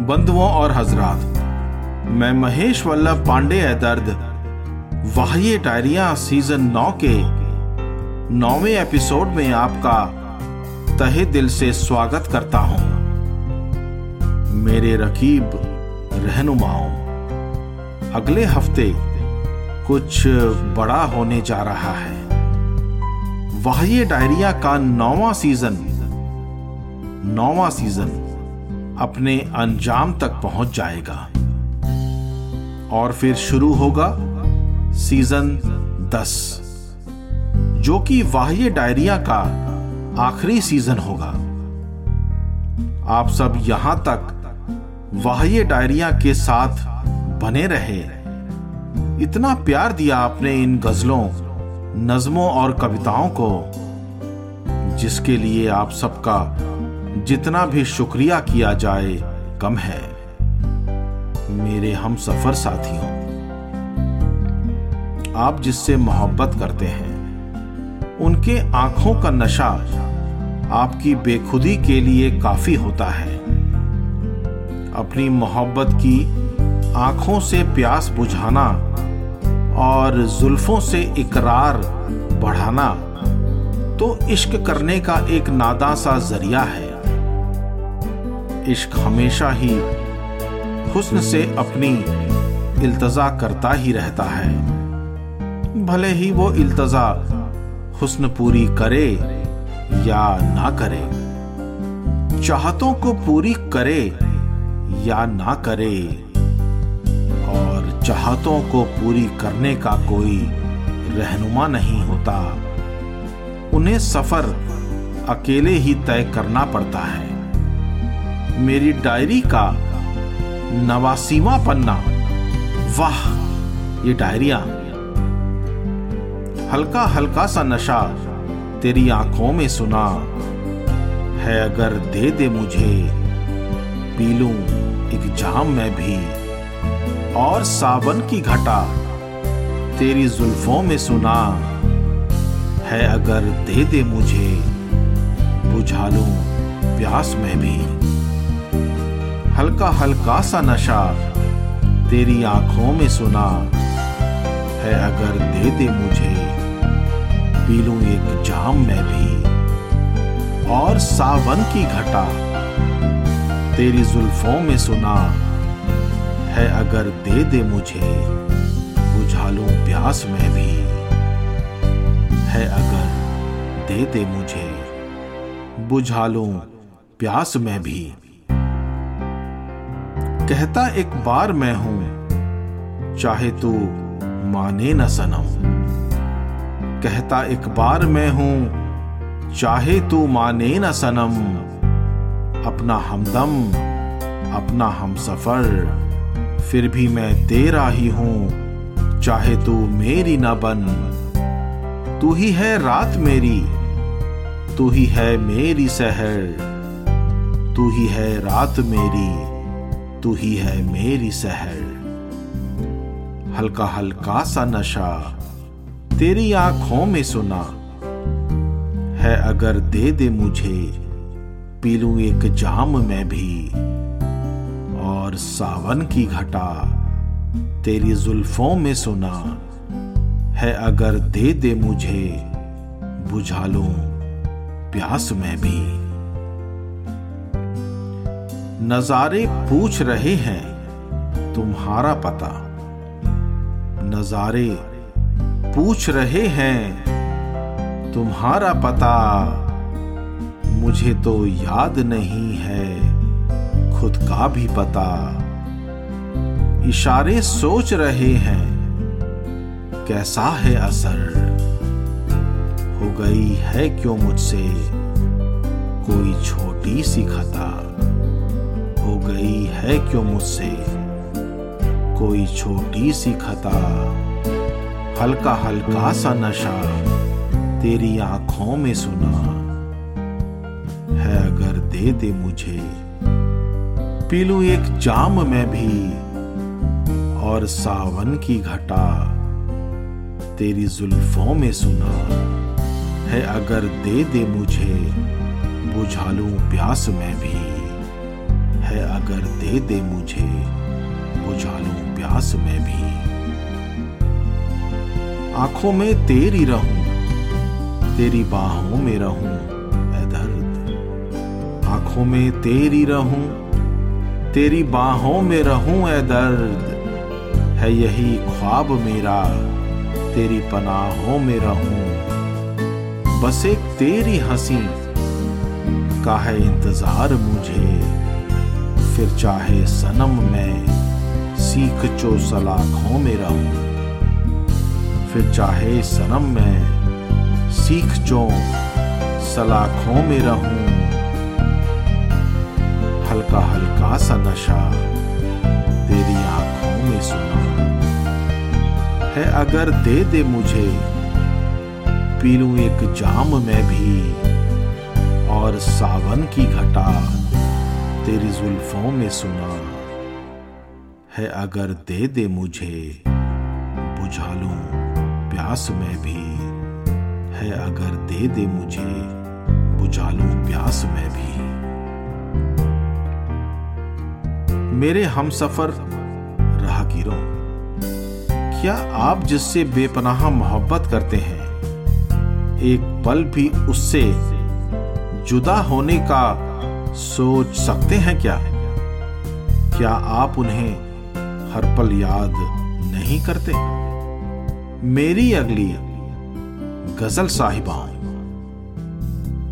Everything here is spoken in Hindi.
बंधुओं और हजरात, मैं महेश वल्लभ पांडे है दर्द वाह्य डायरिया सीज़न नौ के नौवे एपिसोड में आपका तहे दिल से स्वागत करता हूँ। मेरे रकीब रहनुमाओं, अगले हफ़्ते कुछ बड़ा होने जा रहा है। वाह्य डायरिया का नौवा सीज़न नौवा सीज़न अपने अंजाम तक पहुँच जाएगा। और फिर शुरू होगा सीज़न दस, जो कि वाह्य डायरिया का आखिरी सीज़न होगा। आप सब यहाँ तक वाह्य डायरिया के साथ बने रहे। इतना प्यार दिया आपने इन गजलों, नज्मों और कविताओं को, जिसके लिए आप सबका जितना भी शुक्रिया किया जाए, कम है। मेरे हम सफ़र साथियों, आप जिससे मोहब्बत करते हैं, उनके आँखों का नशा आपकी बेखुदी के लिए काफ़ी होता है। अपनी मोहब्बत की आँखों से प्यास बुझाना और जुल्फों से इकरार बढ़ाना तो इश्क करने का एक नादा सा ज़रिया है। इश्क हमेशा ही हुस्न से अपनी इल्तजा करता ही रहता है। भले ही वो इल्तजा हुस्न पूरी करे या ना करे, चाहतों को पूरी करे या ना करे, और चाहतों को पूरी करने का कोई रहनुमा नहीं होता। उन्हें सफ़र अकेले ही तय करना पड़ता है। मेरी डायरी का नवासीवा पन्ना। वाह, ये डायरिया। हल्का हल्का सा नशा तेरी आँखों में सुना है, अगर दे दे मुझे, पी लू एक जाम में भी। और सावन की घटा तेरी जुल्फों में सुना है, अगर दे दे मुझे, बुझा लू प्यास में भी। हल्का हल्का सा नशा, तेरी आँखों में सुना है अगर दे दे मुझे, पी लू एक जाम में भी। और सावन की घटा, तेरी जुल्फों में सुना है अगर दे दे मुझे, बुझा लू प्यास में भी। है अगर दे दे मुझे, बुझा लू प्यास में भी। कहता एक बार मैं हूँ, चाहे तू माने न सनम। कहता एक बार मैं हूँ, चाहे तू माने न सनम। अपना हमदम, अपना हम सफ़र, फिर भी मैं तेरा ही हूँ, चाहे तू मेरी न बन। तू ही है रात मेरी, तू ही है मेरी सहर, तू ही है रात मेरी। तू ही है मेरी सहर। हल्का हल्का सा नशा तेरी आँखों में सुना। है अगर दे दे मुझे, पी लू एक जाम में भी। और सावन की घटा तेरी जुल्फों में सुना। है अगर दे दे मुझे, बुझा लू प्यास में भी। नजारे पूछ रहे हैं, तुम्हारा पता। नजारे पूछ रहे हैं, तुम्हारा पता। मुझे तो याद नहीं है, खुद का भी पता। इशारे सोच रहे हैं, कैसा है असर? हो गई है क्यों मुझसे कोई छोटी सी खता? हो गई है क्यों मुझसे? कोई छोटी सी खता, हल्का हल्का सा नशा, तेरी आँखों में सुना है अगर दे दे मुझे। पी लू एक जाम में भी, और सावन की घटा तेरी जुल्फों में सुना है अगर दे दे मुझे, बुझा लू प्यास में भी। है अगर दे दे मुझे बुझा लूँ प्यास में भी। आँखों में तेरी रहूँ, तेरी बाहों में रहूँ ए दर्द। आँखों में तेरी रहूँ, तेरी बाहों में रहूँ ए दर्द। है यही ख्वाब मेरा, तेरी पनाहों में रहूँ। बस एक तेरी हँसी, का है इंतज़ार मुझे। फिर चाहे सनम में सीख चो सलाखों में रहूँ फिर चाहे सनम में सीख चो सलाखों में रहूँ हल्का हल्का सा नशा तेरी आँखों में सुना। है अगर दे दे मुझे, पी लूँ एक जाम में भी, और सावन की घटा। तेरी जुल्फों में सुना। है अगर दे दे मुझे, बुझा लूँ प्यास में भी। है अगर दे दे मुझे, बुझा लूँ प्यास में भी। मेरे हम सफ़र राहगीरों, क्या आप जिससे बेपनाह मोहब्बत करते हैं, एक पल भी उससे जुदा होने का सोच सकते हैं क्या? क्या आप उन्हें हर पल याद नहीं करते? मेरी अगली गज़ल साहिबाओं